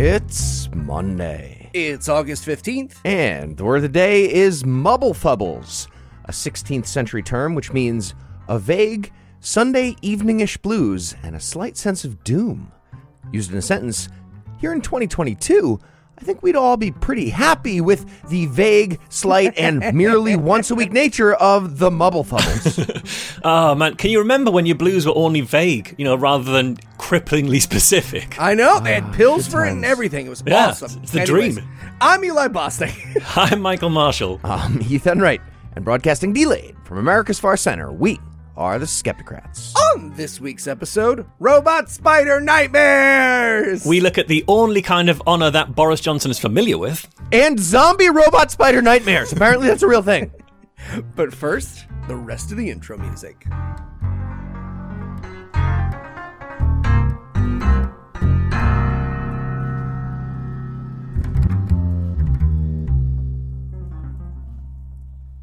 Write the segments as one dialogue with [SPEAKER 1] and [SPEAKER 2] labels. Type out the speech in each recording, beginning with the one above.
[SPEAKER 1] It's Monday.
[SPEAKER 2] It's August 15th.
[SPEAKER 1] And the word of the day is mubblefubbles, a 16th century term which means a vague Sunday eveningish blues and a slight sense of doom. Used in a sentence, here in 2022, I think we'd all be pretty happy with the vague, slight, and merely once a week nature of the mubblefubbles.
[SPEAKER 3] Oh ah, man, can you remember when your blues were only vague, you know, rather than cripplingly specific?
[SPEAKER 2] I know, they had ah, pills
[SPEAKER 1] good
[SPEAKER 2] for it and everything. It was
[SPEAKER 3] Yeah,
[SPEAKER 2] awesome.
[SPEAKER 3] it's the
[SPEAKER 2] Anyways,
[SPEAKER 3] dream.
[SPEAKER 2] I'm Eli Bosnick.
[SPEAKER 3] I'm Michael Marshall.
[SPEAKER 1] I'm Heath Enright, and broadcasting delayed from America's Far Center, we are the Skepticrats.
[SPEAKER 2] On this week's episode, Robot Spider Nightmares!
[SPEAKER 3] We look at the only kind of honor that Boris Johnson is familiar with.
[SPEAKER 1] And zombie robot spider nightmares. Apparently, that's a real thing.
[SPEAKER 2] But first, the rest of the intro music.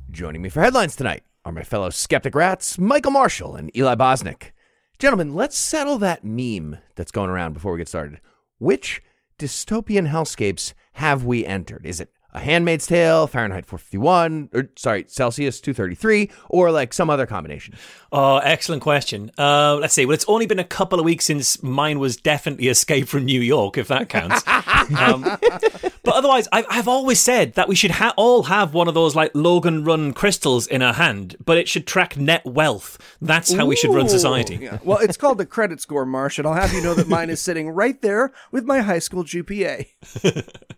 [SPEAKER 1] Joining me for headlines tonight are my fellow Skepticrats, Michael Marshall and Eli Bosnick. Gentlemen, let's settle that meme that's going around before we get started. Which dystopian hellscapes have we entered? Is it A Handmaid's Tale, Fahrenheit 451, or sorry, Celsius 233, or like some other combination?
[SPEAKER 3] Oh, excellent question. Uh, let's see. Well, it's only been a couple of weeks since mine was definitely Escape from New York, if that counts. um, but otherwise, I've, I've always said that we should ha- all have one of those like Logan Run crystals in our hand, but it should track net wealth. That's how we should run society.
[SPEAKER 2] yeah. Well, it's called the credit score, Marsh, and I'll have you know that mine is sitting right there with my high school GPA.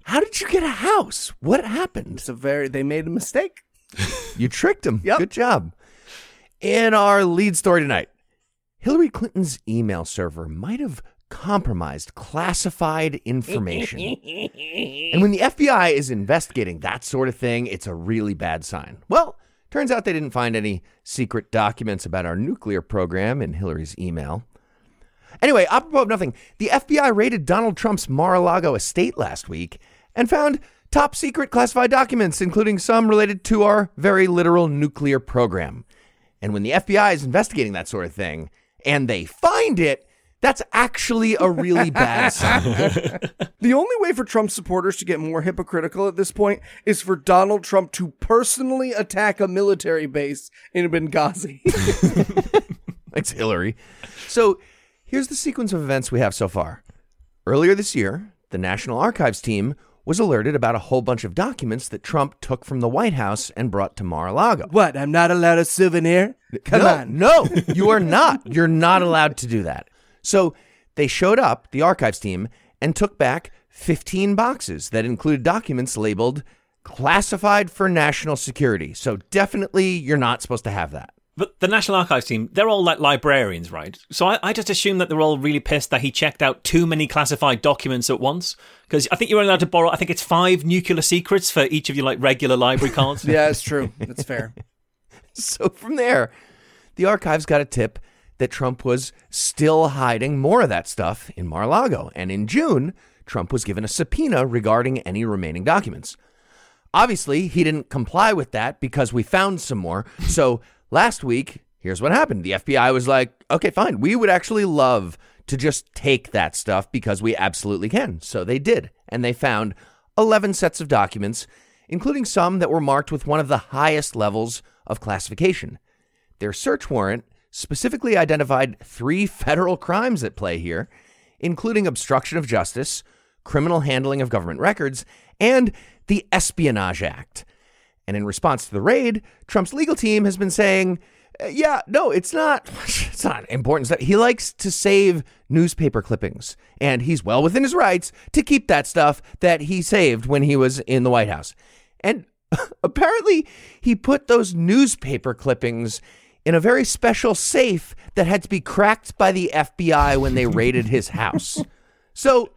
[SPEAKER 1] How did you get a house? What happened?
[SPEAKER 2] It's a very, they made a mistake.
[SPEAKER 1] You tricked him.
[SPEAKER 2] Yep.
[SPEAKER 1] Good job. In our lead story tonight, Hillary Clinton's email server might have compromised classified information. and when the FBI is investigating that sort of thing, it's a really bad sign. Well, turns out they didn't find any secret documents about our nuclear program in Hillary's email. Anyway, apropos of nothing, the FBI raided Donald Trump's Mar a Lago estate last week and found top secret classified documents, including some related to our very literal nuclear program. And when the FBI is investigating that sort of thing and they find it, that's actually a really bad sign.
[SPEAKER 2] The only way for Trump supporters to get more hypocritical at this point is for Donald Trump to personally attack a military base in Benghazi.
[SPEAKER 1] Thanks, Hillary. So here's the sequence of events we have so far. Earlier this year, the National Archives team was alerted about a whole bunch of documents that Trump took from the White House and brought to Mar a Lago.
[SPEAKER 2] what? I'm not allowed a souvenir? Come
[SPEAKER 1] no,
[SPEAKER 2] on.
[SPEAKER 1] No, you are not. You're not allowed to do that. So they showed up, the archives team, and took back 15 boxes that included documents labeled classified for national security. So definitely you're not supposed to have that.
[SPEAKER 3] But the National Archives team, they're all like librarians, right? So I, I just assume that they're all really pissed that he checked out too many classified documents at once. Because I think you're only allowed to borrow, I think it's five nuclear secrets for each of your like regular library cards.
[SPEAKER 2] Yeah, it's true. That's fair.
[SPEAKER 1] So from there, the archives got a tip that Trump was still hiding more of that stuff in Mar a Lago. And in June, Trump was given a subpoena regarding any remaining documents. Obviously, he didn't comply with that because we found some more. So last week, here's what happened. The FBI was like, okay, fine. We would actually love to just take that stuff because we absolutely can. So they did. And they found 11 sets of documents, including some that were marked with one of the highest levels of classification. Their search warrant specifically identified three federal crimes at play here, including obstruction of justice, criminal handling of government records, and the Espionage Act. And in response to the raid, Trump's legal team has been saying, "Uh, yeah, no, it's not it's not important stuff. He likes to save newspaper clippings, and he's well within his rights to keep that stuff that he saved when he was in the White House. And apparently, he put those newspaper clippings in a very special safe that had to be cracked by the FBI when they raided his house. So,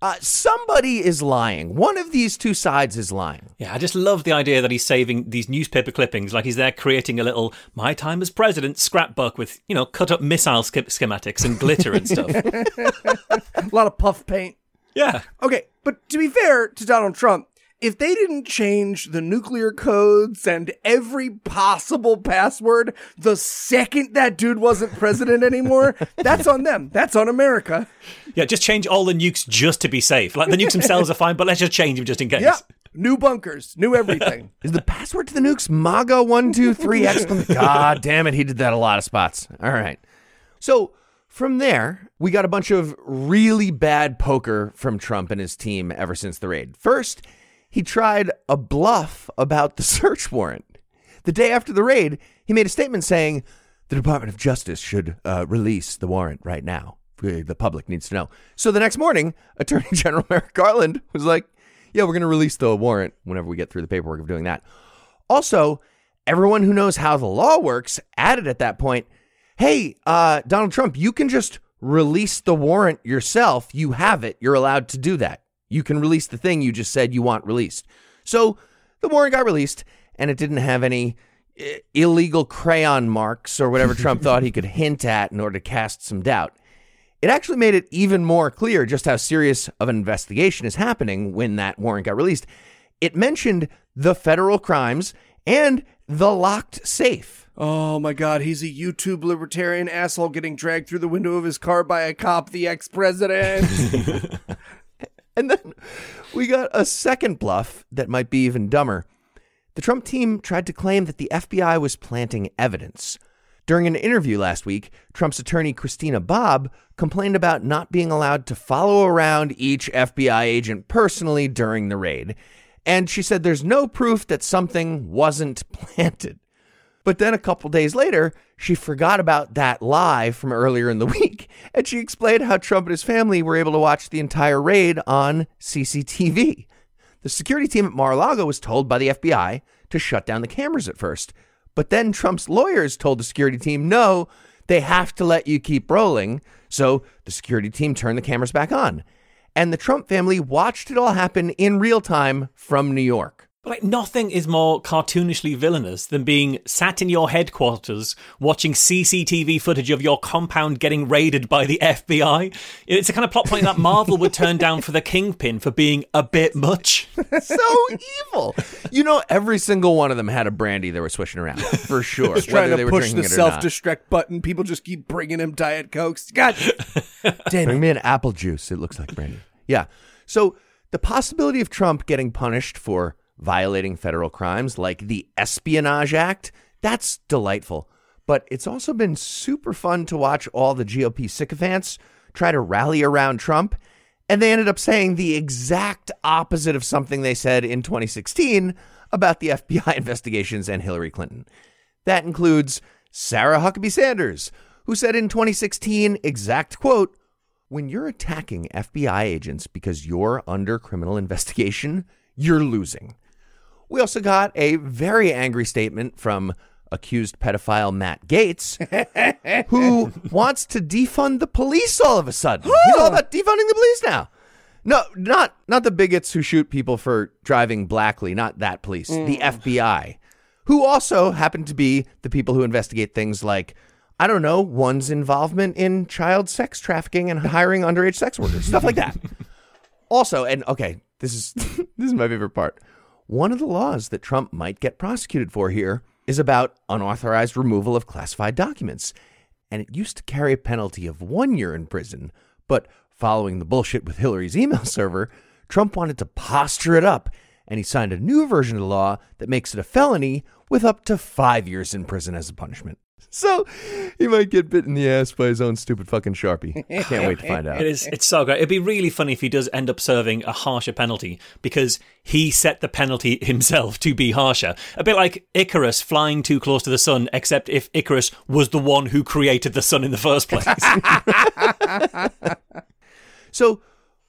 [SPEAKER 1] uh, somebody is lying. One of these two sides is lying.
[SPEAKER 3] Yeah, I just love the idea that he's saving these newspaper clippings, like he's there creating a little "My time as president" scrapbook with, you know, cut up missile sch- schematics and glitter and stuff.
[SPEAKER 2] A lot of puff paint.
[SPEAKER 3] Yeah,
[SPEAKER 2] Okay, but to be fair to Donald Trump, if they didn't change the nuclear codes and every possible password the second that dude wasn't president anymore, that's on them. That's on America.
[SPEAKER 3] Yeah, just change all the nukes just to be safe. Like the nukes themselves are fine, but let's just change them just in case.
[SPEAKER 2] Yeah. New bunkers, new everything.
[SPEAKER 1] Is the password to the nukes MAGA one two three exclamation? God damn it, he did that a lot of spots. All right. So from there, we got a bunch of really bad poker from Trump and his team ever since the raid. First, he tried a bluff about the search warrant. The day after the raid, he made a statement saying the Department of Justice should uh, release the warrant right now. The public needs to know. So the next morning, Attorney General Merrick Garland was like, yeah, we're going to release the warrant whenever we get through the paperwork of doing that. Also, everyone who knows how the law works added at that point, hey, uh, Donald Trump, you can just release the warrant yourself. You have it. You're allowed to do that. You can release the thing you just said you want released. So the warrant got released, and it didn't have any uh, illegal crayon marks or whatever Trump thought he could hint at in order to cast some doubt. It actually made it even more clear just how serious of an investigation is happening when that warrant got released. It mentioned the federal crimes and the locked safe.
[SPEAKER 2] Oh my god, he's a YouTube libertarian asshole getting dragged through the window of his car by a cop, the ex president.
[SPEAKER 1] and then we got a second bluff that might be even dumber. The Trump team tried to claim that the FBI was planting evidence. During an interview last week, Trump's attorney Christina Bobb complained about not being allowed to follow around each FBI agent personally during the raid. And she said there's no proof that something wasn't planted. But then a couple days later, she forgot about that lie from earlier in the week, and she explained how Trump and his family were able to watch the entire raid on CCTV. The security team at Mar a Lago was told by the FBI to shut down the cameras at first, but then Trump's lawyers told the security team, no, they have to let you keep rolling. So the security team turned the cameras back on. And the Trump family watched it all happen in real time from New York.
[SPEAKER 3] Like nothing is more cartoonishly villainous than being sat in your headquarters watching CCTV footage of your compound getting raided by the FBI. It's a kind of plot point that Marvel would turn down for the Kingpin for being a bit much.
[SPEAKER 1] so evil. You know, every single one of them had a brandy they were swishing around for sure.
[SPEAKER 2] Just trying to push the self destruct button. People just keep bringing him Diet Cokes. God damn
[SPEAKER 1] Bring me an apple juice. It looks like brandy. Yeah. So the possibility of Trump getting punished for violating federal crimes like the Espionage Act. That's delightful. But it's also been super fun to watch all the GOP sycophants try to rally around Trump. And they ended up saying the exact opposite of something they said in 2016 about the FBI investigations and Hillary Clinton. That includes Sarah Huckabee Sanders, who said in 2016, exact quote, when you're attacking FBI agents because you're under criminal investigation, you're losing. We also got a very angry statement from accused pedophile Matt Gaetz, who wants to defund the police all of a sudden. He's all about defunding the police now. No, not not the bigots who shoot people for driving blackly, not that police, mm. the FBI, who also happen to be the people who investigate things like I don't know, one's involvement in child sex trafficking and hiring underage sex workers, stuff like that. Also, and okay, this is this is my favorite part. One of the laws that Trump might get prosecuted for here is about unauthorized removal of classified documents. And it used to carry a penalty of one year in prison, but following the bullshit with Hillary's email server, Trump wanted to posture it up, and he signed a new version of the law that makes it a felony with up to five years in prison as a punishment. So he might get bit in the ass by his own stupid fucking sharpie. Can't wait to find out.
[SPEAKER 3] It is. It's so great. It'd be really funny if he does end up serving a harsher penalty because he set the penalty himself to be harsher. A bit like Icarus flying too close to the sun, except if Icarus was the one who created the sun in the first place.
[SPEAKER 1] so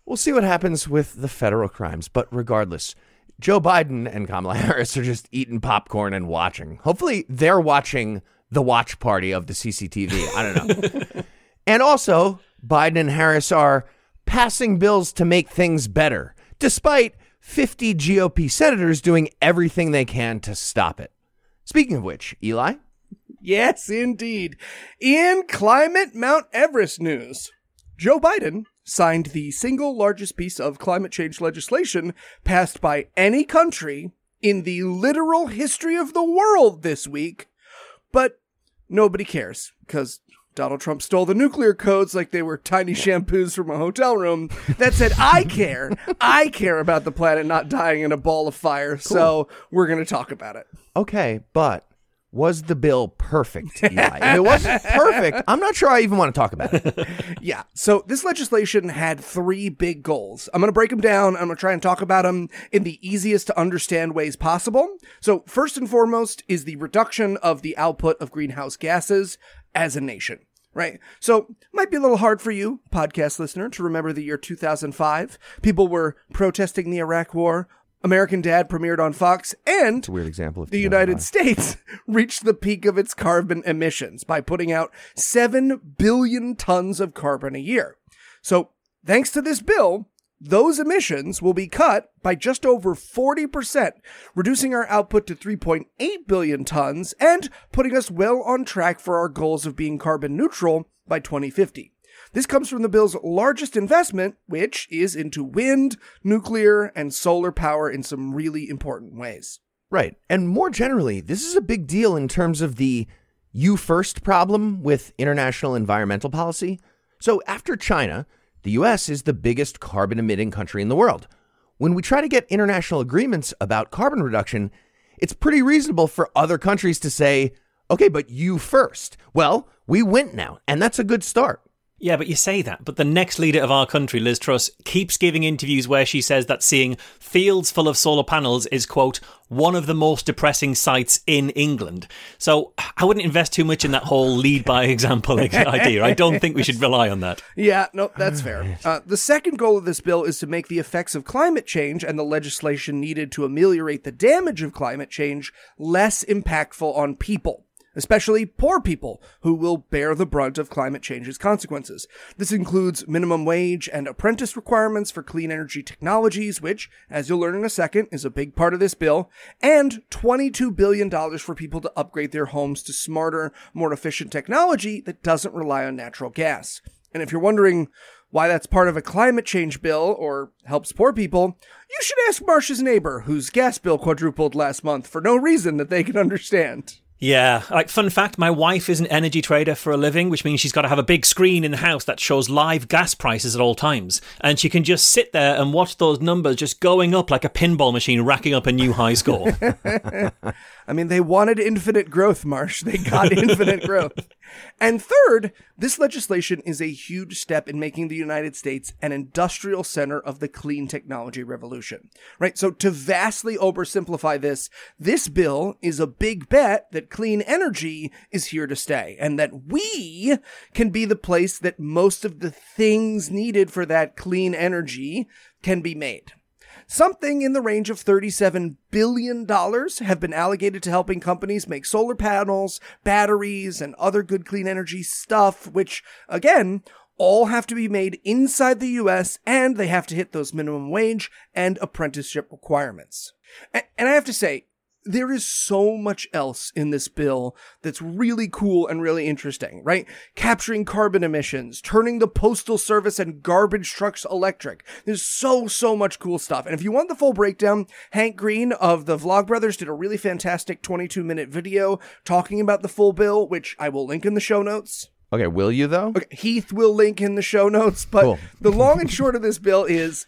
[SPEAKER 1] we'll see what happens with the federal crimes. But regardless, Joe Biden and Kamala Harris are just eating popcorn and watching. Hopefully, they're watching the watch party of the CCTV. I don't know. and also, Biden and Harris are passing bills to make things better, despite 50 GOP senators doing everything they can to stop it. Speaking of which, Eli?
[SPEAKER 2] Yes, indeed. In climate Mount Everest news, Joe Biden signed the single largest piece of climate change legislation passed by any country in the literal history of the world this week. But nobody cares because Donald Trump stole the nuclear codes like they were tiny shampoos from a hotel room. That said, I care. I care about the planet not dying in a ball of fire. So we're going to talk about it.
[SPEAKER 1] Okay, but was the bill perfect? Eli? if it wasn't perfect, I'm not sure I even want to talk about it.
[SPEAKER 2] Yeah. So this legislation had three big goals. I'm going to break them down. I'm going to try and talk about them in the easiest to understand ways possible. So first and foremost is the reduction of the output of greenhouse gases as a nation. Right. So might be a little hard for you, podcast listener, to remember the year 2005. People were protesting the Iraq war. American Dad premiered on Fox and
[SPEAKER 1] Weird example
[SPEAKER 2] the United States reached the peak of its carbon emissions by putting out 7 billion tons of carbon a year. So, thanks to this bill, those emissions will be cut by just over 40%, reducing our output to 3.8 billion tons and putting us well on track for our goals of being carbon neutral by 2050. This comes from the bill's largest investment, which is into wind, nuclear, and solar power in some really important ways.
[SPEAKER 1] Right. And more generally, this is a big deal in terms of the you first problem with international environmental policy. So, after China, the US is the biggest carbon emitting country in the world. When we try to get international agreements about carbon reduction, it's pretty reasonable for other countries to say, okay, but you first. Well, we went now, and that's a good start.
[SPEAKER 3] Yeah, but you say that. But the next leader of our country, Liz Truss, keeps giving interviews where she says that seeing fields full of solar panels is, quote, one of the most depressing sights in England. So I wouldn't invest too much in that whole lead by example idea. I don't think we should rely on that.
[SPEAKER 2] Yeah, no, that's fair. Uh, the second goal of this bill is to make the effects of climate change and the legislation needed to ameliorate the damage of climate change less impactful on people especially poor people who will bear the brunt of climate change's consequences. This includes minimum wage and apprentice requirements for clean energy technologies, which, as you'll learn in a second, is a big part of this bill, and $22 billion for people to upgrade their homes to smarter, more efficient technology that doesn't rely on natural gas. And if you're wondering, why that's part of a climate change bill or helps poor people, you should ask Marsh's neighbor, whose gas bill quadrupled last month for no reason that they can understand.
[SPEAKER 3] Yeah, like fun fact, my wife is an energy trader for a living, which means she's got to have a big screen in the house that shows live gas prices at all times, and she can just sit there and watch those numbers just going up like a pinball machine, racking up a new high score.
[SPEAKER 2] I mean, they wanted infinite growth, Marsh. They got infinite growth. And third, this legislation is a huge step in making the United States an industrial center of the clean technology revolution. Right? So to vastly oversimplify this, this bill is a big bet that clean energy is here to stay and that we can be the place that most of the things needed for that clean energy can be made. Something in the range of $37 billion have been allocated to helping companies make solar panels, batteries, and other good clean energy stuff, which, again, all have to be made inside the US and they have to hit those minimum wage and apprenticeship requirements. And I have to say, there is so much else in this bill that's really cool and really interesting, right? Capturing carbon emissions, turning the postal service and garbage trucks electric. There's so, so much cool stuff. And if you want the full breakdown, Hank Green of the Vlogbrothers did a really fantastic 22 minute video talking about the full bill, which I will link in the show notes.
[SPEAKER 1] Okay, will you though?
[SPEAKER 2] Okay, Heath will link in the show notes, but
[SPEAKER 1] Cool.
[SPEAKER 2] the long and short of this bill is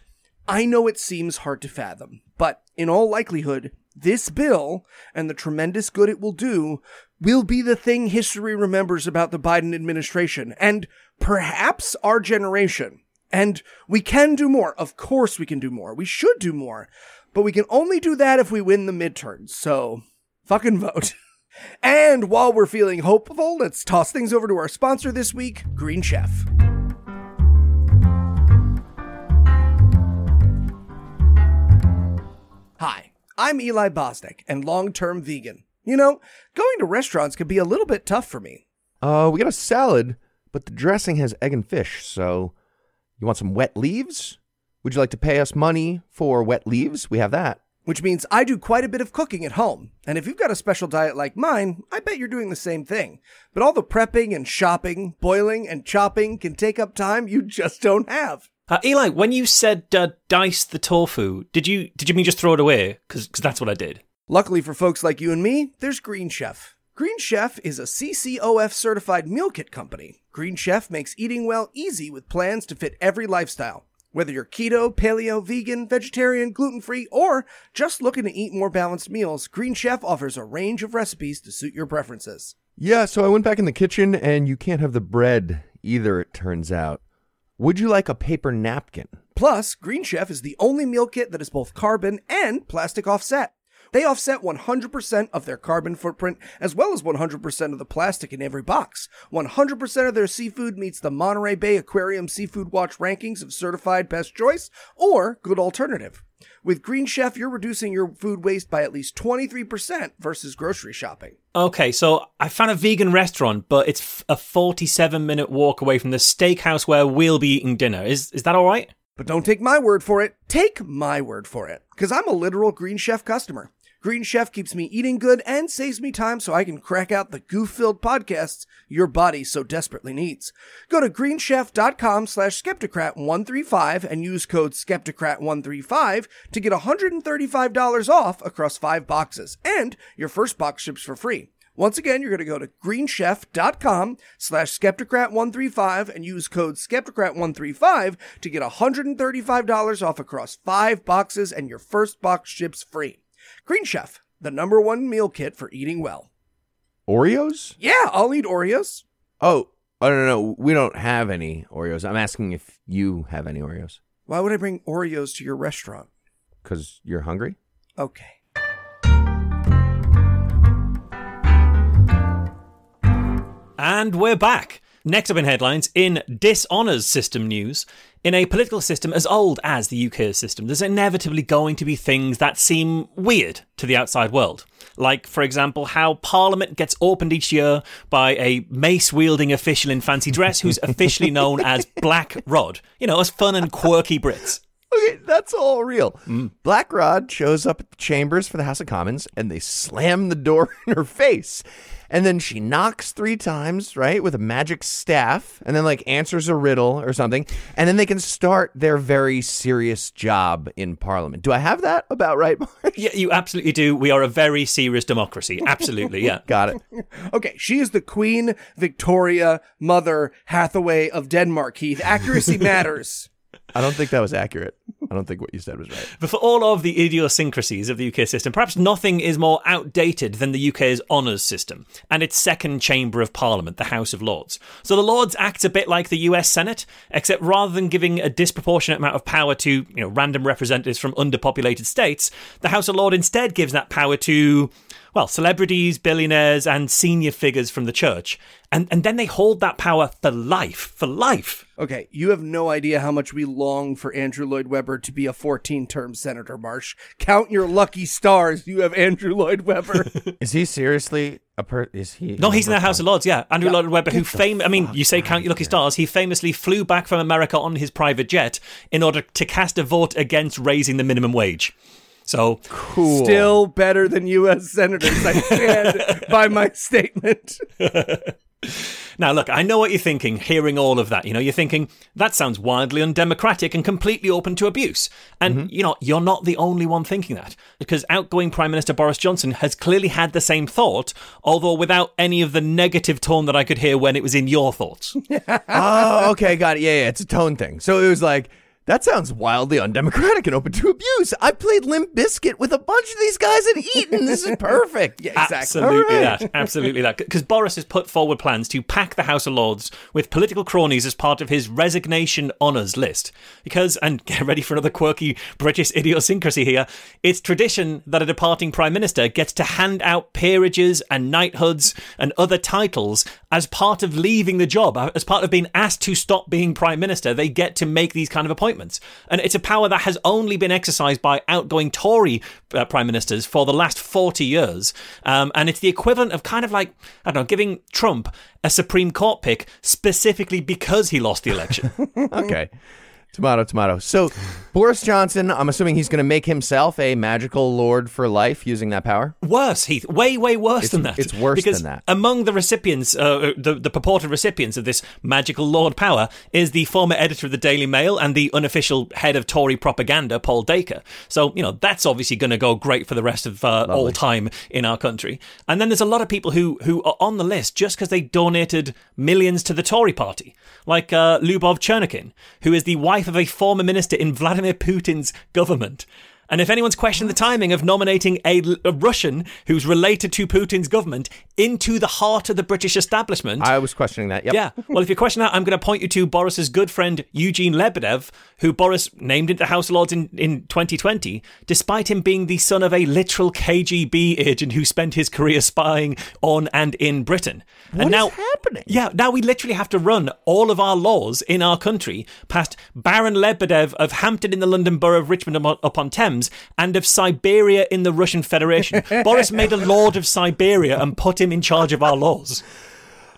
[SPEAKER 2] I know it seems hard to fathom, but in all likelihood, this bill and the tremendous good it will do will be the thing history remembers about the Biden administration and perhaps our generation. And we can do more. Of course we can do more. We should do more. But we can only do that if we win the midterms. So fucking vote. And while we're feeling hopeful, let's toss things over to our sponsor this week, Green Chef. Hi, I'm Eli Bosnick and long term vegan. You know, going to restaurants can be a little bit tough for me.
[SPEAKER 1] Uh, we got a salad, but the dressing has egg and fish. So, you want some wet leaves? Would you like to pay us money for wet leaves? We have that.
[SPEAKER 2] which means I do quite a bit of cooking at home. And if you've got a special diet like mine, I bet you're doing the same thing. But all the prepping and shopping, boiling and chopping can take up time you just don't have.
[SPEAKER 3] Uh, Eli, when you said uh, dice the tofu, did you did you mean just throw it away? Because that's what I did.
[SPEAKER 2] Luckily for folks like you and me, there's Green Chef. Green Chef is a CCOF certified meal kit company. Green Chef makes eating well easy with plans to fit every lifestyle. Whether you're keto, paleo, vegan, vegetarian, gluten free, or just looking to eat more balanced meals, Green Chef offers a range of recipes to suit your preferences.
[SPEAKER 1] Yeah, so I went back in the kitchen and you can't have the bread either, it turns out. Would you like a paper napkin?
[SPEAKER 2] Plus, Green Chef is the only meal kit that is both carbon and plastic offset. They offset 100% of their carbon footprint as well as 100% of the plastic in every box. 100% of their seafood meets the Monterey Bay Aquarium Seafood Watch rankings of certified best choice or good alternative. With Green Chef, you're reducing your food waste by at least 23% versus grocery shopping.
[SPEAKER 3] Okay, so I found a vegan restaurant, but it's a 47 minute walk away from the steakhouse where we'll be eating dinner. Is is that all right?
[SPEAKER 2] But don't take my word for it. Take my word for it. Because I'm a literal Green Chef customer. Green Chef keeps me eating good and saves me time so I can crack out the goof-filled podcasts your body so desperately needs. Go to greenchef.com slash skepticrat135 and use code skepticrat135 to get $135 off across five boxes. And your first box ships for free. Once again, you're going to go to greenchef.com slash skepticrat135 and use code skepticrat135 to get $135 off across five boxes and your first box ships free. Green Chef, the number one meal kit for eating well.
[SPEAKER 1] Oreos?
[SPEAKER 2] Yeah, I'll eat Oreos.
[SPEAKER 1] Oh, I don't know. We don't have any Oreos. I'm asking if you have any Oreos
[SPEAKER 2] Why would I bring Oreos to your restaurant?
[SPEAKER 1] because you're hungry.
[SPEAKER 2] Okay.
[SPEAKER 3] And we're back. Next up in headlines, in dishonours system news, in a political system as old as the UK system, there's inevitably going to be things that seem weird to the outside world. Like, for example, how Parliament gets opened each year by a mace wielding official in fancy dress who's officially known as Black Rod. You know, as fun and quirky Brits.
[SPEAKER 1] Okay, that's all real. Mm. Black Rod shows up at the chambers for the House of Commons and they slam the door in her face. And then she knocks three times, right, with a magic staff, and then like answers a riddle or something. And then they can start their very serious job in Parliament. Do I have that about right, Mark?
[SPEAKER 3] Yeah, you absolutely do. We are a very serious democracy. Absolutely, yeah.
[SPEAKER 1] Got it.
[SPEAKER 2] Okay, she is the Queen Victoria Mother Hathaway of Denmark, Heath. Accuracy matters.
[SPEAKER 1] I don't think that was accurate. I don't think what you said was right.
[SPEAKER 3] But for all of the idiosyncrasies of the UK system, perhaps nothing is more outdated than the UK's honours system and its second chamber of parliament, the House of Lords. So the Lords act a bit like the US Senate, except rather than giving a disproportionate amount of power to, you know, random representatives from underpopulated states, the House of Lords instead gives that power to well, celebrities, billionaires, and senior figures from the church. And, and then they hold that power for life, for life.
[SPEAKER 2] Okay, you have no idea how much we long for Andrew Lloyd Webber to be a 14 term Senator Marsh. Count your lucky stars, you have Andrew Lloyd Webber.
[SPEAKER 1] Is he seriously a per? Is he?
[SPEAKER 3] No, he's in the House of Lords, yeah. Andrew Lloyd Webber, who fame I mean, you say count your lucky stars, he famously flew back from America on his private jet in order to cast a vote against raising the minimum wage. So
[SPEAKER 1] cool.
[SPEAKER 2] Still better than U.S. senators. I stand by my statement.
[SPEAKER 3] Now, look, I know what you're thinking, hearing all of that. You know, you're thinking, that sounds wildly undemocratic and completely open to abuse. And, mm-hmm. you know, you're not the only one thinking that, because outgoing Prime Minister Boris Johnson has clearly had the same thought, although without any of the negative tone that I could hear when it was in your thoughts.
[SPEAKER 1] oh, okay, got it. Yeah, yeah, it's a tone thing. So it was like, that sounds wildly undemocratic and open to abuse. I played Limp Biscuit with a bunch of these guys at Eton. This is perfect.
[SPEAKER 2] Yeah, exactly.
[SPEAKER 3] Absolutely
[SPEAKER 1] right.
[SPEAKER 3] that. Absolutely that. Because Boris has put forward plans to pack the House of Lords with political cronies as part of his resignation honours list. Because, and get ready for another quirky British idiosyncrasy here, it's tradition that a departing Prime Minister gets to hand out peerages and knighthoods and other titles as part of leaving the job. As part of being asked to stop being Prime Minister, they get to make these kind of appointments. And it's a power that has only been exercised by outgoing Tory uh, Prime Ministers for the last 40 years. Um, and it's the equivalent of kind of like, I don't know, giving Trump a Supreme Court pick specifically because he lost the election.
[SPEAKER 1] Okay. Tomato, tomato. So, Boris Johnson, I'm assuming he's going to make himself a magical lord for life using that power.
[SPEAKER 3] Worse, Heath. Way, way worse than that.
[SPEAKER 1] it's worse
[SPEAKER 3] because
[SPEAKER 1] than that.
[SPEAKER 3] Among the recipients, uh, the, the purported recipients of this magical lord power is the former editor of the Daily Mail and the unofficial head of Tory propaganda, Paul Dacre. So, you know, that's obviously going to go great for the rest of uh, all time in our country. And then there's a lot of people who, who are on the list just because they donated millions to the Tory party, like uh, Lubov Chernukhin, who is the wife of a former minister in Vladimir Putin's government. And if anyone's questioned the timing of nominating a, a Russian who's related to Putin's government into the heart of the British establishment,
[SPEAKER 1] I was questioning that. Yep.
[SPEAKER 3] yeah. Well, if you question that, I'm going to point you to Boris's good friend Eugene Lebedev, who Boris named into the House of Lords in, in 2020, despite him being the son of a literal KGB agent who spent his career spying on and in Britain.
[SPEAKER 1] What
[SPEAKER 3] and now,
[SPEAKER 1] happening?
[SPEAKER 3] Yeah, now we literally have to run all of our laws in our country past Baron Lebedev of Hampton in the London Borough of Richmond upon- upon And of Siberia in the Russian Federation. Boris made a lord of Siberia and put him in charge of our laws.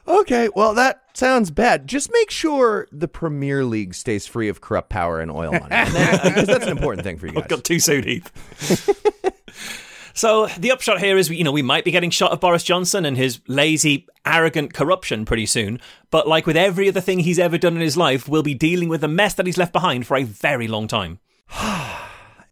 [SPEAKER 1] Okay, well, that sounds bad. Just make sure the Premier League stays free of corrupt power and oil money. Because uh, that's an important thing for you guys.
[SPEAKER 3] Got too soon, Heath. so the upshot here is, you know, we might be getting shot of Boris Johnson and his lazy, arrogant corruption pretty soon. But like with every other thing he's ever done in his life, we'll be dealing with the mess that he's left behind for a very long time.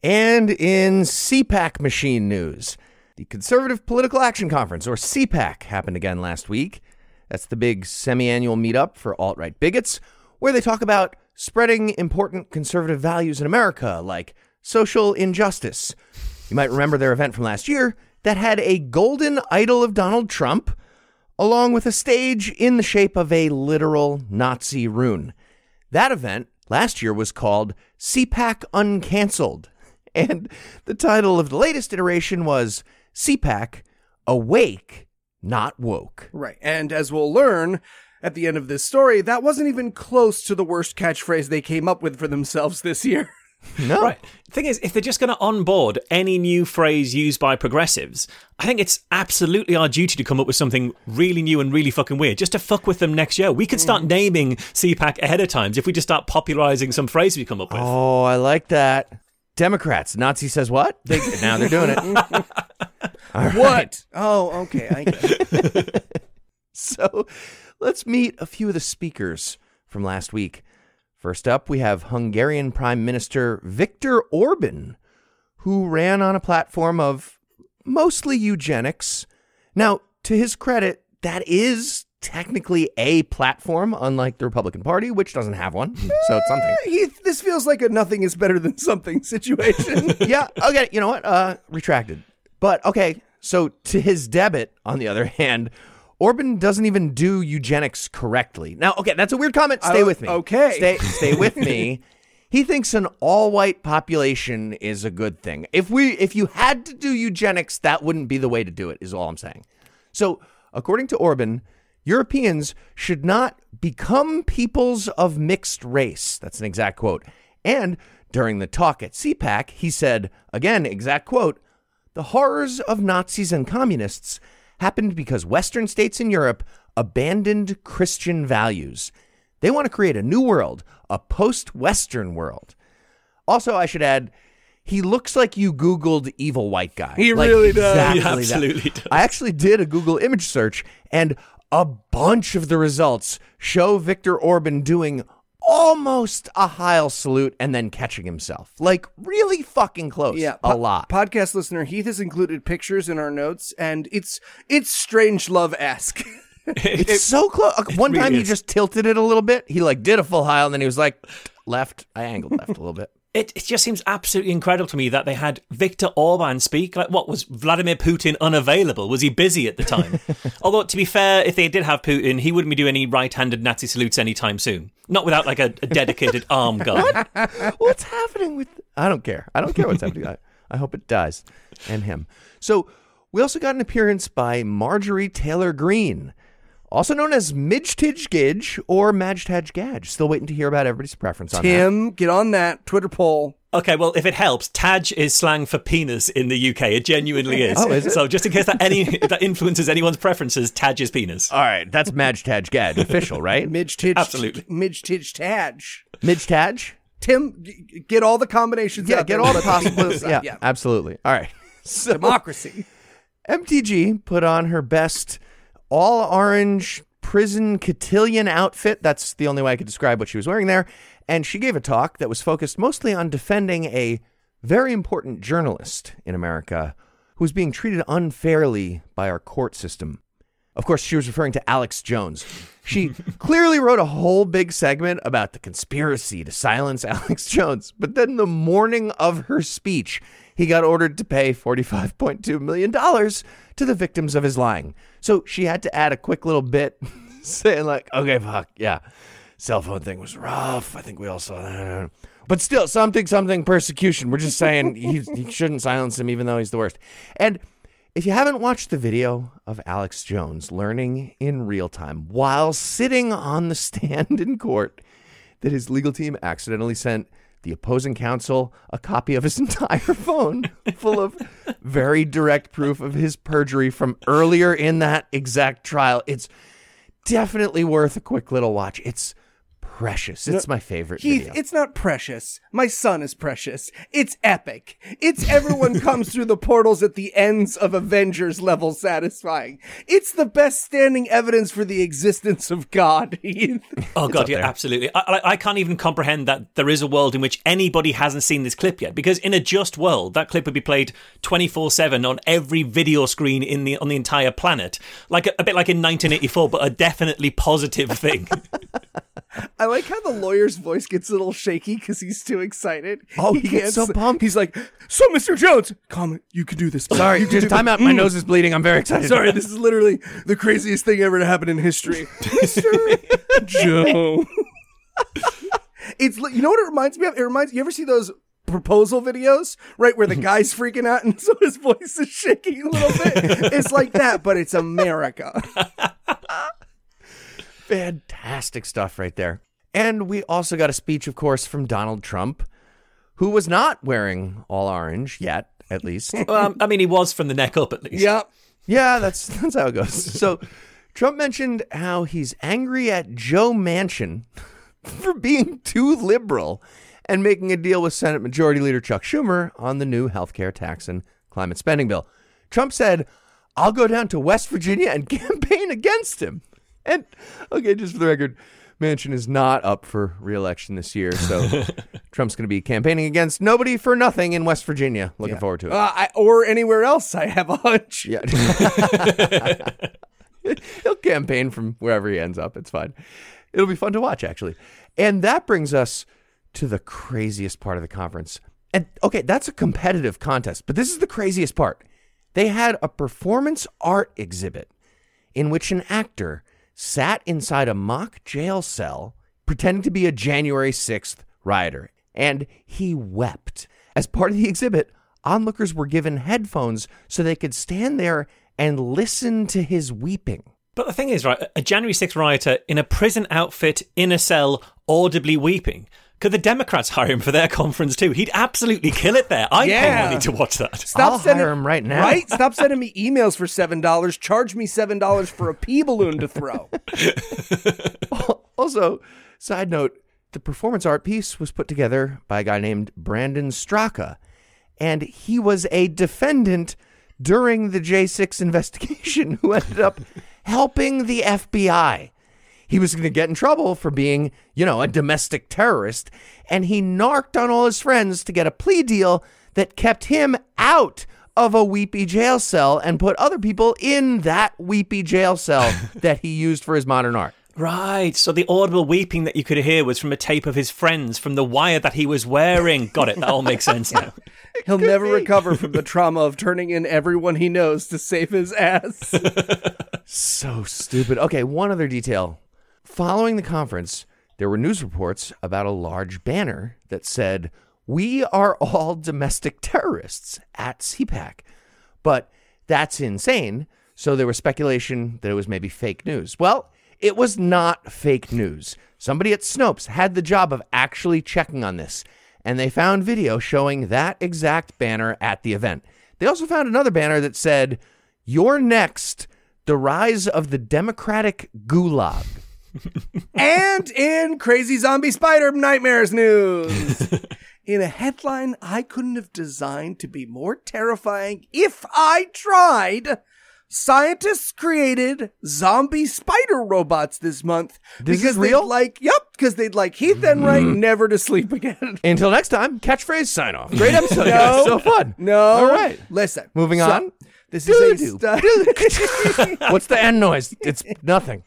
[SPEAKER 1] And in CPAC machine news, the Conservative Political Action Conference, or CPAC, happened again last week. That's the big semi annual meetup for alt right bigots, where they talk about spreading important conservative values in America, like social injustice. You might remember their event from last year that had a golden idol of Donald Trump, along with a stage in the shape of a literal Nazi rune. That event last year was called CPAC Uncancelled. And the title of the latest iteration was CPAC Awake, Not Woke.
[SPEAKER 2] Right. And as we'll learn at the end of this story, that wasn't even close to the worst catchphrase they came up with for themselves this year.
[SPEAKER 1] No.
[SPEAKER 3] Right. The thing is, if they're just going to onboard any new phrase used by progressives, I think it's absolutely our duty to come up with something really new and really fucking weird, just to fuck with them next year. We could start mm. naming CPAC ahead of times if we just start popularizing some phrase we come up with.
[SPEAKER 1] Oh, I like that. Democrats. Nazi says what? They, now they're doing it. Right.
[SPEAKER 2] What? Oh, okay. I get it.
[SPEAKER 1] So let's meet a few of the speakers from last week. First up, we have Hungarian Prime Minister Viktor Orban, who ran on a platform of mostly eugenics. Now, to his credit, that is technically a platform, unlike the Republican Party, which doesn't have one. So it's something.
[SPEAKER 2] He, this feels like a nothing is better than something situation.
[SPEAKER 1] yeah, okay, you know what? Uh retracted. But okay, so to his debit, on the other hand, Orban doesn't even do eugenics correctly. Now, okay, that's a weird comment. Stay
[SPEAKER 2] Oh,
[SPEAKER 1] with me.
[SPEAKER 2] okay.
[SPEAKER 1] Stay stay with me. He thinks an all-white population is a good thing. If we if you had to do eugenics, that wouldn't be the way to do it, is all I'm saying. So, according to Orban, Europeans should not become peoples of mixed race. That's an exact quote. And during the talk at CPAC, he said, again, exact quote, the horrors of Nazis and communists happened because Western states in Europe abandoned Christian values. They want to create a new world, a post Western world. Also, I should add, he looks like you Googled evil white guy.
[SPEAKER 2] He
[SPEAKER 1] Like,
[SPEAKER 2] really does.
[SPEAKER 1] exactly
[SPEAKER 3] He
[SPEAKER 1] that.
[SPEAKER 3] absolutely does.
[SPEAKER 1] I actually did a Google image search, and a bunch of the results show Viktor Orban doing almost a Heil salute and then catching himself. Like, really fucking close.
[SPEAKER 2] Yeah,
[SPEAKER 1] a lot.
[SPEAKER 2] Podcast listener Heath has included pictures in our notes, and it's it's strange love esque.
[SPEAKER 1] It's so close. Uh, one
[SPEAKER 3] really
[SPEAKER 1] time he just tilted it a little bit. He like did a full Heil, and then he was like left. I angled left a little bit.
[SPEAKER 3] It, it just seems absolutely incredible to me that they had Viktor Orban speak. Like, what was Vladimir Putin unavailable? Was he busy at the time? Although, to be fair, if they did have Putin, he wouldn't be doing any right-handed Nazi salutes anytime soon. Not without like a, a dedicated arm gun.
[SPEAKER 1] what's happening with I don't care. I don't care what's happening. I, I hope it dies. And him. So we also got an appearance by Marjorie Taylor Greene, also known as Midge Tidge Gidge or Madge Tadge Gadge. Still waiting to hear about everybody's preference on that.
[SPEAKER 2] Tim, get on that Twitter poll.
[SPEAKER 3] Okay, well, if it helps, Taj is slang for penis in the UK. It genuinely is.
[SPEAKER 1] Oh, is it?
[SPEAKER 3] So, just in case that any that influences anyone's preferences, Taj is penis.
[SPEAKER 1] All right, that's Madge Tadge Gadge official, right?
[SPEAKER 2] Midge Tidge.
[SPEAKER 3] Absolutely.
[SPEAKER 2] Midge Tidge Tadge.
[SPEAKER 1] Midge Tadge.
[SPEAKER 2] Tim, get all the combinations.
[SPEAKER 1] Yeah,
[SPEAKER 2] out
[SPEAKER 1] get all the
[SPEAKER 2] Let people
[SPEAKER 1] possible.
[SPEAKER 2] decide.
[SPEAKER 1] Yeah, absolutely. All right. So
[SPEAKER 2] democracy.
[SPEAKER 1] MTG put on her best all orange prison cotillion outfit. That's the only way I could describe what she was wearing there. And she gave a talk that was focused mostly on defending a very important journalist in America who was being treated unfairly by our court system. Of course, she was referring to Alex Jones. She clearly wrote a whole big segment about the conspiracy to silence Alex Jones. But then the morning of her speech, he got ordered to pay $45.2 million to the victims of his lying. So she had to add a quick little bit saying, like, okay, fuck, yeah, cell phone thing was rough. I think we all saw that. But still, something, something persecution. We're just saying he, he shouldn't silence him, even though he's the worst. And if you haven't watched the video of Alex Jones learning in real time while sitting on the stand in court that his legal team accidentally sent the opposing counsel a copy of his entire phone full of very direct proof of his perjury from earlier in that exact trial, it's definitely worth a quick little watch. It's precious. It's my favorite
[SPEAKER 2] Heath,
[SPEAKER 1] video.
[SPEAKER 2] it's not precious. My son is precious. It's epic. It's everyone comes through the portals at the ends of Avengers level satisfying. It's the best standing evidence for the existence of God, Heath.
[SPEAKER 3] Oh god, yeah, absolutely. I, I, I can't even comprehend that there is a world in which anybody hasn't seen this clip yet. Because in a just world, that clip would be played twenty four seven on every video screen in the on the entire planet, like a, a bit like in nineteen eighty four, but a definitely positive thing.
[SPEAKER 2] I like how the lawyer's voice gets a little shaky because he's too excited.
[SPEAKER 1] Oh, he gets so pumped.
[SPEAKER 2] He's like, "So, Mr. Jones, come. You can do this.
[SPEAKER 1] Sorry,
[SPEAKER 2] You
[SPEAKER 1] just time out. My
[SPEAKER 2] Mm.
[SPEAKER 1] nose is bleeding. I'm very excited.
[SPEAKER 2] Sorry, this is literally the craziest thing ever to happen in history, Mr. Jones. it's you know what it reminds me of. It reminds you ever see those proposal videos, right, where the guy's freaking out and so his voice is shaking a little bit. It's like that, but it's America.
[SPEAKER 1] Fantastic stuff right there. And we also got a speech, of course, from Donald Trump, who was not wearing all orange yet, at least.
[SPEAKER 3] um, I mean, he was from the neck up at least.
[SPEAKER 2] Yep.
[SPEAKER 1] yeah, that's that's how it goes. So Trump mentioned how he's angry at Joe Manchin for being too liberal and making a deal with Senate Majority Leader Chuck Schumer on the new healthcare tax and climate spending bill. Trump said, I'll go down to West Virginia and campaign against him. And okay, just for the record, Manchin is not up for reelection this year, so Trump's going to be campaigning against nobody for nothing in West Virginia. Looking forward to it.
[SPEAKER 2] Uh, I, or anywhere else, I have a hunch.
[SPEAKER 1] Yeah. He'll campaign from wherever he ends up. It's fine. It'll be fun to watch, actually. And that brings us to the craziest part of the conference. And okay, that's a competitive contest, but this is the craziest part. They had a performance art exhibit in which an actor sat inside a mock jail cell pretending to be a January 6th rioter, and he wept. As part of the exhibit, onlookers were given headphones so they could stand there and listen to his weeping.
[SPEAKER 3] But the thing is, right, a January 6th rioter in a prison outfit in a cell, audibly weeping. Could the Democrats hire him for their conference too? He'd absolutely kill it there. I'd
[SPEAKER 2] Yeah.
[SPEAKER 3] pay money to watch that.
[SPEAKER 2] Stop
[SPEAKER 1] I'll
[SPEAKER 2] sending
[SPEAKER 1] hire him right now.
[SPEAKER 2] Right? Stop sending me emails for seven dollars. Charge me seven dollars for a pea balloon to throw.
[SPEAKER 1] Also, side note, the performance art piece was put together by a guy named Brandon Straka, and he was a defendant during the J6 investigation who ended up helping the FBI. He was going to get in trouble for being, you know, a domestic terrorist, and he narked on all his friends to get a plea deal that kept him out of a weepy jail cell and put other people in that weepy jail cell that he used for his modern art.
[SPEAKER 3] Right. So the audible weeping that you could hear was from a tape of his friends from the wire that he was wearing. Got it. That all makes sense now.
[SPEAKER 2] He'll never recover from the trauma of turning in everyone he knows to save his ass.
[SPEAKER 1] So stupid. Okay, one other detail. Following the conference, there were news reports about a large banner that said, We are all domestic terrorists at CPAC. But that's insane. So there was speculation that it was maybe fake news. Well, it was not fake news. Somebody at Snopes had the job of actually checking on this, and they found video showing that exact banner at the event. They also found another banner that said, You're next, the rise of the Democratic Gulag.
[SPEAKER 2] And in crazy zombie spider nightmares news. in a headline I couldn't have designed to be more terrifying if I tried. Scientists created zombie spider robots this month
[SPEAKER 1] This
[SPEAKER 2] because
[SPEAKER 1] is real?
[SPEAKER 2] they'd like yep because they'd like Heath mm. Enright never to sleep again.
[SPEAKER 1] Until next time, catchphrase sign off. Great episode,
[SPEAKER 2] No.
[SPEAKER 1] guys. So fun.
[SPEAKER 2] No,
[SPEAKER 1] All right.
[SPEAKER 2] Listen,
[SPEAKER 1] Moving
[SPEAKER 2] So,
[SPEAKER 1] on.
[SPEAKER 2] This is a
[SPEAKER 1] Doo-doo. What's the end noise? It's nothing.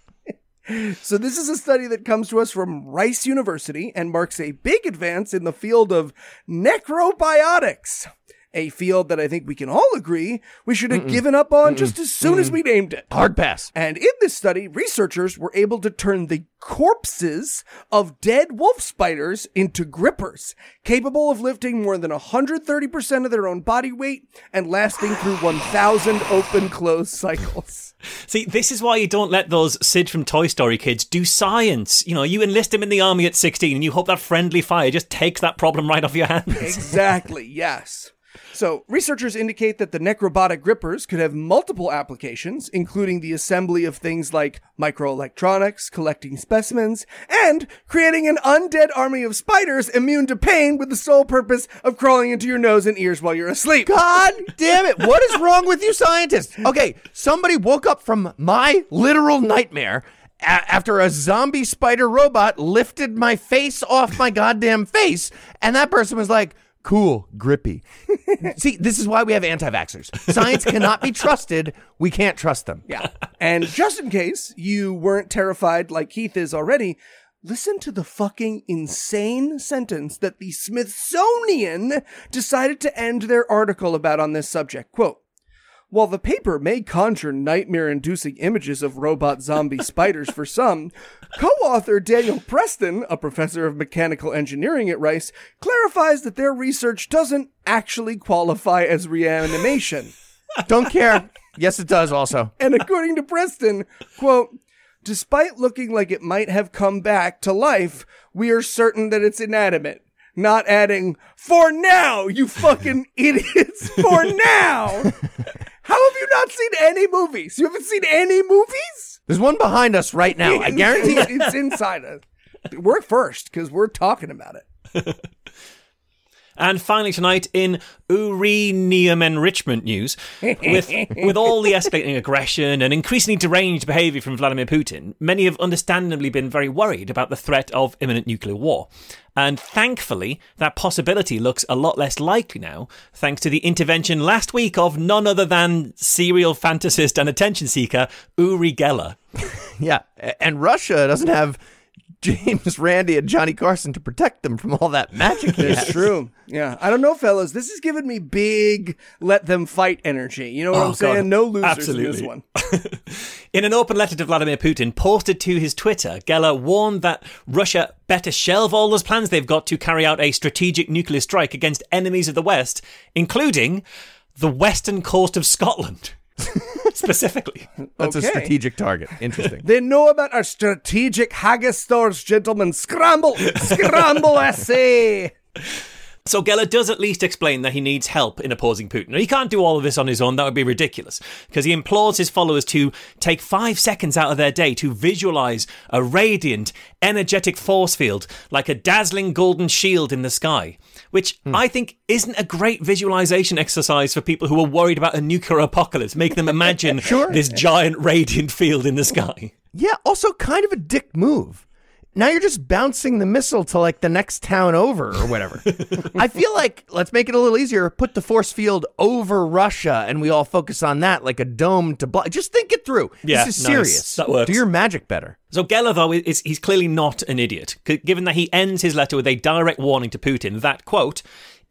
[SPEAKER 2] So this is a study that comes to us from Rice University and marks a big advance in the field of necrobotics. A field that I think we can all agree we should have given up on just as soon as we named it.
[SPEAKER 1] Hard pass.
[SPEAKER 2] And in this study, researchers were able to turn the corpses of dead wolf spiders into grippers, capable of lifting more than 130% of their own body weight and lasting through 1,000 open close cycles.
[SPEAKER 3] See, this is why you don't let those Sid from Toy Story kids do science. You know, you enlist them in the army at 16 and you hope that friendly fire just takes that problem right off your hands.
[SPEAKER 2] Exactly, yes. So, researchers indicate that the necrobotic grippers could have multiple applications, including the assembly of things like microelectronics, collecting specimens, and creating an undead army of spiders immune to pain with the sole purpose of crawling into your nose and ears while you're asleep.
[SPEAKER 1] God damn it. What is wrong with you scientists? Okay, somebody woke up from my literal nightmare a- after a zombie spider robot lifted my face off my goddamn face, and that person was like, cool, grippy. See, this is why we have anti vaxxers. Science cannot be trusted. We can't trust them.
[SPEAKER 2] Yeah. And just in case you weren't terrified like Heath is already, listen to the fucking insane sentence that the Smithsonian decided to end their article about on this subject. Quote, while the paper may conjure nightmare inducing images of robot zombie spiders for some, co author Daniel Preston, a professor of mechanical engineering at Rice, clarifies that their research doesn't actually qualify as reanimation.
[SPEAKER 1] Don't care. Yes, it does also.
[SPEAKER 2] And according to Preston, quote, despite looking like it might have come back to life, we are certain that it's inanimate. Not adding, for now, you fucking idiots, for now. How have you not seen any movies? You haven't seen any movies?
[SPEAKER 1] There's one behind us right now. I guarantee
[SPEAKER 2] it's, it's inside us. We're first because we're talking about it.
[SPEAKER 3] And finally, tonight in uranium enrichment news, with with all the escalating aggression and increasingly deranged behaviour from Vladimir Putin, many have understandably been very worried about the threat of imminent nuclear war. And thankfully, that possibility looks a lot less likely now, thanks to the intervention last week of none other than serial fantasist and attention seeker Uri Geller.
[SPEAKER 1] Yeah, and Russia doesn't have James Randi and Johnny Carson to protect them from all that magic. he
[SPEAKER 2] It's true. Yeah. I don't know, fellas. This is giving me big let them fight energy. You know what
[SPEAKER 3] Oh,
[SPEAKER 2] I'm saying?
[SPEAKER 3] God.
[SPEAKER 2] No losers
[SPEAKER 3] Absolutely.
[SPEAKER 2] in this one.
[SPEAKER 3] In an open letter to Vladimir Putin posted to his Twitter, Geller warned that Russia better shelve all those plans they've got to carry out a strategic nuclear strike against enemies of the West, including the western coast of Scotland. Specifically.
[SPEAKER 1] That's a strategic target. Interesting.
[SPEAKER 2] They know about our strategic haggis stores, gentlemen. Scramble! Scramble, I say!
[SPEAKER 3] So Geller does at least explain that he needs help in opposing Putin. Now, he can't do all of this on his own, that would be ridiculous, because he implores his followers to take five seconds out of their day to visualize a radiant, energetic force field like a dazzling golden shield in the sky, which hmm. I think isn't a great visualization exercise for people who are worried about a nuclear apocalypse. Make them imagine this giant radiant field in the sky.
[SPEAKER 1] Yeah, also kind of a dick move. Now you're just bouncing the missile to like the next town over or whatever. I feel like let's make it a little easier. Put the force field over Russia and we all focus on that like a dome to block. Just think it through.
[SPEAKER 3] Yeah,
[SPEAKER 1] this is
[SPEAKER 3] nice.
[SPEAKER 1] serious.
[SPEAKER 3] That works.
[SPEAKER 1] Do your magic better.
[SPEAKER 3] So Geller, though, is he's clearly not an idiot, given that he ends his letter with a direct warning to Putin that quote.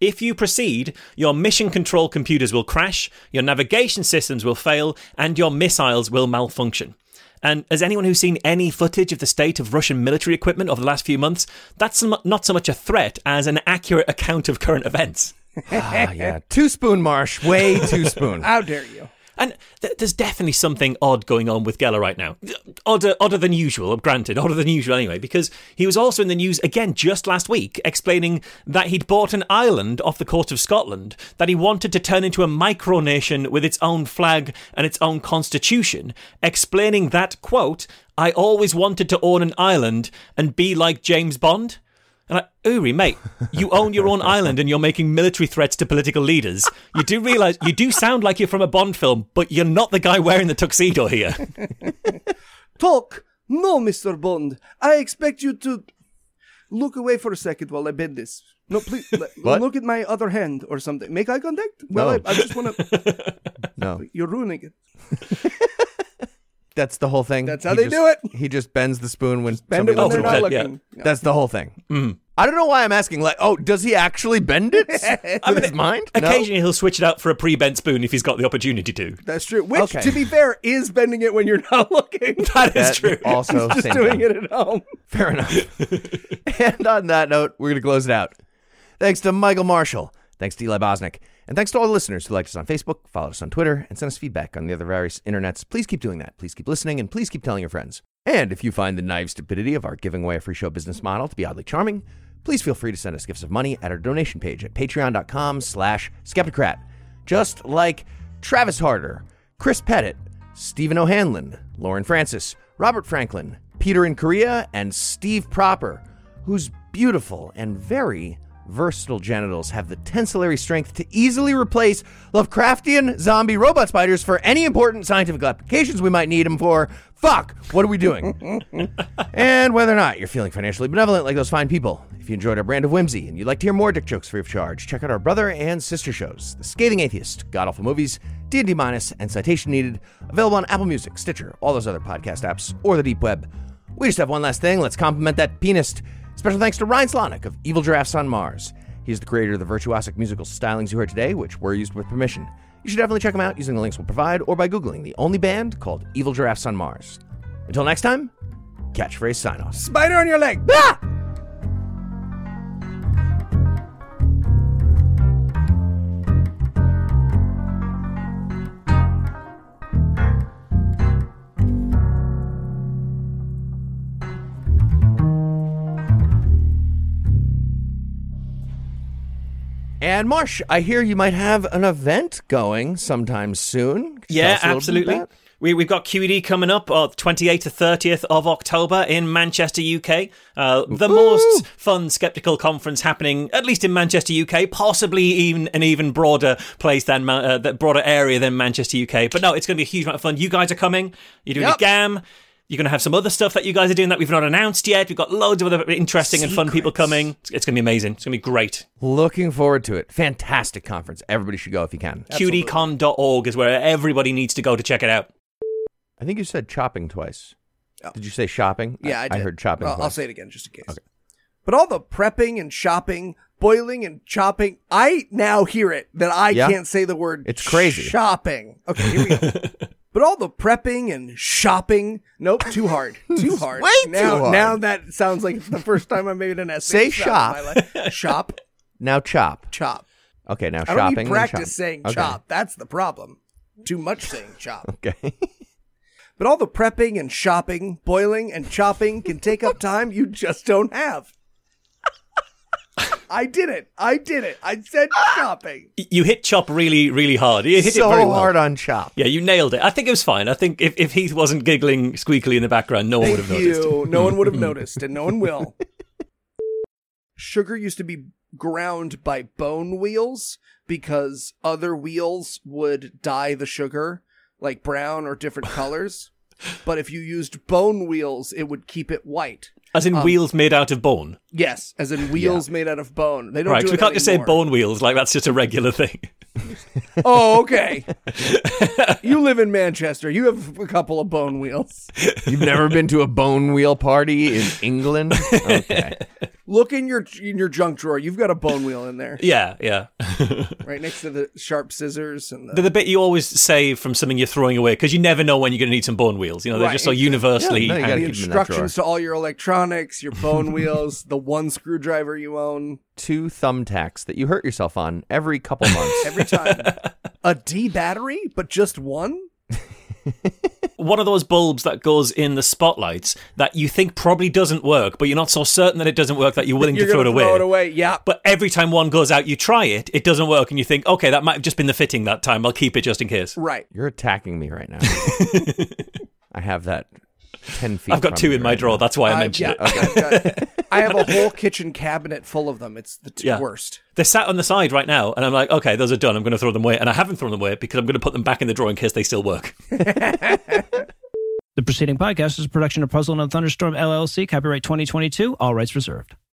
[SPEAKER 3] If you proceed, your mission control computers will crash, your navigation systems will fail, and your missiles will malfunction. And as anyone who's seen any footage of the state of Russian military equipment over the last few months, that's not so much a threat as an accurate account of current events.
[SPEAKER 1] Ah, yeah. Two spoon marsh, way two spoon.
[SPEAKER 2] How dare you?
[SPEAKER 3] And th- there's definitely something odd going on with Geller right now. Odder, odder than usual, granted, odder than usual anyway, because he was also in the news again just last week explaining that he'd bought an island off the coast of Scotland that he wanted to turn into a micronation with its own flag and its own constitution, explaining that, quote, I always wanted to own an island and be like James Bond. And like, Uri, mate, you own your own island and you're making military threats to political leaders. You do realize you do sound like you're from a Bond film, but you're not the guy wearing the tuxedo here.
[SPEAKER 2] Talk! No, Mr. Bond. I expect you to look away for a second while I bend this. No, please.
[SPEAKER 1] What?
[SPEAKER 2] Look at my other hand or something. Make eye contact? Well,
[SPEAKER 1] No.
[SPEAKER 2] I, I just want to.
[SPEAKER 1] No,
[SPEAKER 2] You're ruining it.
[SPEAKER 1] That's the whole thing.
[SPEAKER 2] That's how
[SPEAKER 1] He
[SPEAKER 2] they
[SPEAKER 1] just-
[SPEAKER 2] do it.
[SPEAKER 1] He just bends the spoon when
[SPEAKER 2] Bend it
[SPEAKER 1] somebody
[SPEAKER 2] when they're
[SPEAKER 1] away.
[SPEAKER 2] not
[SPEAKER 3] yeah.
[SPEAKER 2] looking.
[SPEAKER 1] That's the whole thing. Mm-hmm. I don't know why I'm asking. Like, oh, does he actually bend it with his mind? No?
[SPEAKER 3] Occasionally he'll switch it out for a pre-bent spoon if he's got the opportunity to.
[SPEAKER 2] That's true. Which,
[SPEAKER 1] Okay.
[SPEAKER 2] to be fair, is bending it when you're not looking.
[SPEAKER 3] That is
[SPEAKER 1] That
[SPEAKER 3] true.
[SPEAKER 1] Also,
[SPEAKER 2] just doing
[SPEAKER 1] thing.
[SPEAKER 2] it at home.
[SPEAKER 1] Fair enough. and on that note, we're going to close it out. Thanks to Michael Marshall. Thanks to Eli Bosnick. And thanks to all the listeners who liked us on Facebook, followed us on Twitter, and sent us feedback on the other various internets. Please keep doing that. Please keep listening, and please keep telling your friends. And if you find the naive stupidity of our giving away a free show business model to be oddly charming, please feel free to send us gifts of money at our donation page at patreon.com slash skepticrat. Just like Travis Harder, Chris Pettit, Stephen O'Hanlon, Lauren Francis, Robert Franklin, Peter in Korea, and Steve Proper, whose beautiful and very versatile genitals have the tensillary strength to easily replace Lovecraftian zombie robot spiders for any important scientific applications we might need them for. Fuck, what are we doing? and whether or not you're feeling financially benevolent like those fine people, if you enjoyed our brand of whimsy and you'd like to hear more dick jokes free of charge, check out our brother and sister shows, The Scathing Atheist, God Awful Movies, D&D Minus, and Citation Needed, available on Apple Music, Stitcher, all those other podcast apps, or the deep web. We just have one last thing. Let's compliment that pianist. Special thanks to Ryan Slonick of Evil Giraffes on Mars. He's the creator of the virtuosic musical stylings you heard today, which were used with permission. You should definitely check him out using the links we'll provide or by Googling the only band called Evil Giraffes on Mars. Until next time, catchphrase sign off.
[SPEAKER 2] Spider on your leg.
[SPEAKER 1] Ah! And Marsh, I hear you might have an event going sometime soon. Could
[SPEAKER 3] Yeah,
[SPEAKER 1] us a little bit
[SPEAKER 3] absolutely. We, we've got QED coming up on 28th to 30th of October in Manchester, UK. Uh, the most fun skeptical conference happening, at least in Manchester, UK, possibly even an even broader place than uh, broader area than Manchester, UK. But no, it's going to be a huge amount of fun. You guys are coming. You're doing
[SPEAKER 2] Yep.
[SPEAKER 3] a GAM. You're going to have some other stuff that you guys are doing that we've not announced yet. We've got loads of other interesting and fun people coming. It's, it's going to be amazing. It's going to be great.
[SPEAKER 1] Looking forward to it. Fantastic conference. Everybody should go if you can.
[SPEAKER 3] QEDcon.org is where everybody needs to go to check it out.
[SPEAKER 1] I think you said chopping twice.
[SPEAKER 2] Oh.
[SPEAKER 1] Did you say shopping?
[SPEAKER 2] Yeah, I, did.
[SPEAKER 1] heard chopping.
[SPEAKER 2] Well, I'll say it again just in case. But all the prepping and shopping, boiling and chopping, I now hear it that I
[SPEAKER 1] Yeah?
[SPEAKER 2] can't say the word
[SPEAKER 1] It's crazy.
[SPEAKER 2] shopping. Okay, here we go. but all the prepping and shopping, nope, too hard. Too hard.
[SPEAKER 1] way too
[SPEAKER 2] now,
[SPEAKER 1] hard.
[SPEAKER 2] Now that sounds like it's the first time I made an
[SPEAKER 1] Say
[SPEAKER 2] essay. in my. Shop,
[SPEAKER 1] Now chop.
[SPEAKER 2] chop.
[SPEAKER 1] Okay, now
[SPEAKER 2] I
[SPEAKER 1] shopping.
[SPEAKER 2] need practice saying
[SPEAKER 1] Okay.
[SPEAKER 2] chop. That's the problem. Too much saying chop.
[SPEAKER 1] Okay.
[SPEAKER 2] But all the prepping and shopping, boiling and chopping can take up time you just don't have. I did it. I did it. I said chopping.
[SPEAKER 3] You hit Chop really, really hard. You hit
[SPEAKER 1] so
[SPEAKER 3] it very well.
[SPEAKER 1] hard on chop.
[SPEAKER 3] Yeah, you nailed it. I think it was fine. I think if, if Heath wasn't giggling squeakily in the background, no one would have noticed.
[SPEAKER 2] you. No one would have noticed, and no one will. Sugar used to be ground by bone wheels because other wheels would dye the sugar like brown or different colors. But if you used bone wheels, it would keep it white.
[SPEAKER 3] As in um, wheels made out of bone.
[SPEAKER 2] Yes, as in wheels made out of bone. They don't
[SPEAKER 3] Right,
[SPEAKER 2] do
[SPEAKER 3] 'cause we
[SPEAKER 2] it
[SPEAKER 3] can't just say bone wheels like that's just a regular thing.
[SPEAKER 2] Oh, okay. you live in Manchester. You have a couple of bone wheels.
[SPEAKER 1] You've never been to a bone wheel party in England? Okay.
[SPEAKER 2] Look in your in your junk drawer. You've got a bone wheel in there,
[SPEAKER 3] Yeah, yeah.
[SPEAKER 2] right next to the sharp scissors and the.
[SPEAKER 3] They're the bit you always save from something you're throwing away because you never know when you're going to need some bone wheels. You know, they're
[SPEAKER 2] Right,
[SPEAKER 3] just so universally.
[SPEAKER 1] Yeah, no, you gotta
[SPEAKER 2] the
[SPEAKER 1] keep 'em in
[SPEAKER 2] instructions to all your electronics, your bone wheels, the one screwdriver you own
[SPEAKER 1] Two thumbtacks that you hurt yourself on every couple months.
[SPEAKER 2] every time. a D battery, but just one.
[SPEAKER 3] One of those bulbs that goes in the spotlights that you think probably doesn't work, but you're not so certain that it doesn't work that you're willing
[SPEAKER 2] You're
[SPEAKER 3] to throw it away.
[SPEAKER 2] throw it away. Yeah.
[SPEAKER 3] But every time one goes out, you try it, it doesn't work, and you think, okay, that might have just been the fitting that time. I'll keep it just in case.
[SPEAKER 2] Right.
[SPEAKER 1] You're attacking me right now. I have that ten feet.
[SPEAKER 3] I've got
[SPEAKER 1] from
[SPEAKER 3] two
[SPEAKER 1] me
[SPEAKER 3] in my
[SPEAKER 1] right
[SPEAKER 3] drawer.
[SPEAKER 1] now.
[SPEAKER 3] That's why I
[SPEAKER 2] I-
[SPEAKER 3] mentioned
[SPEAKER 2] yeah,
[SPEAKER 3] it.
[SPEAKER 2] I've I have a whole kitchen cabinet full of them. It's the t-
[SPEAKER 3] Yeah.
[SPEAKER 2] worst.
[SPEAKER 3] They're sat on the side right now, and I'm like, okay, those are done. I'm going to throw them away, and I haven't thrown them away because I'm going to put them back in the drawer in case they still work.
[SPEAKER 4] The preceding podcast is a production of Puzzle and Thunderstorm LLC, copyright 2022, all rights reserved.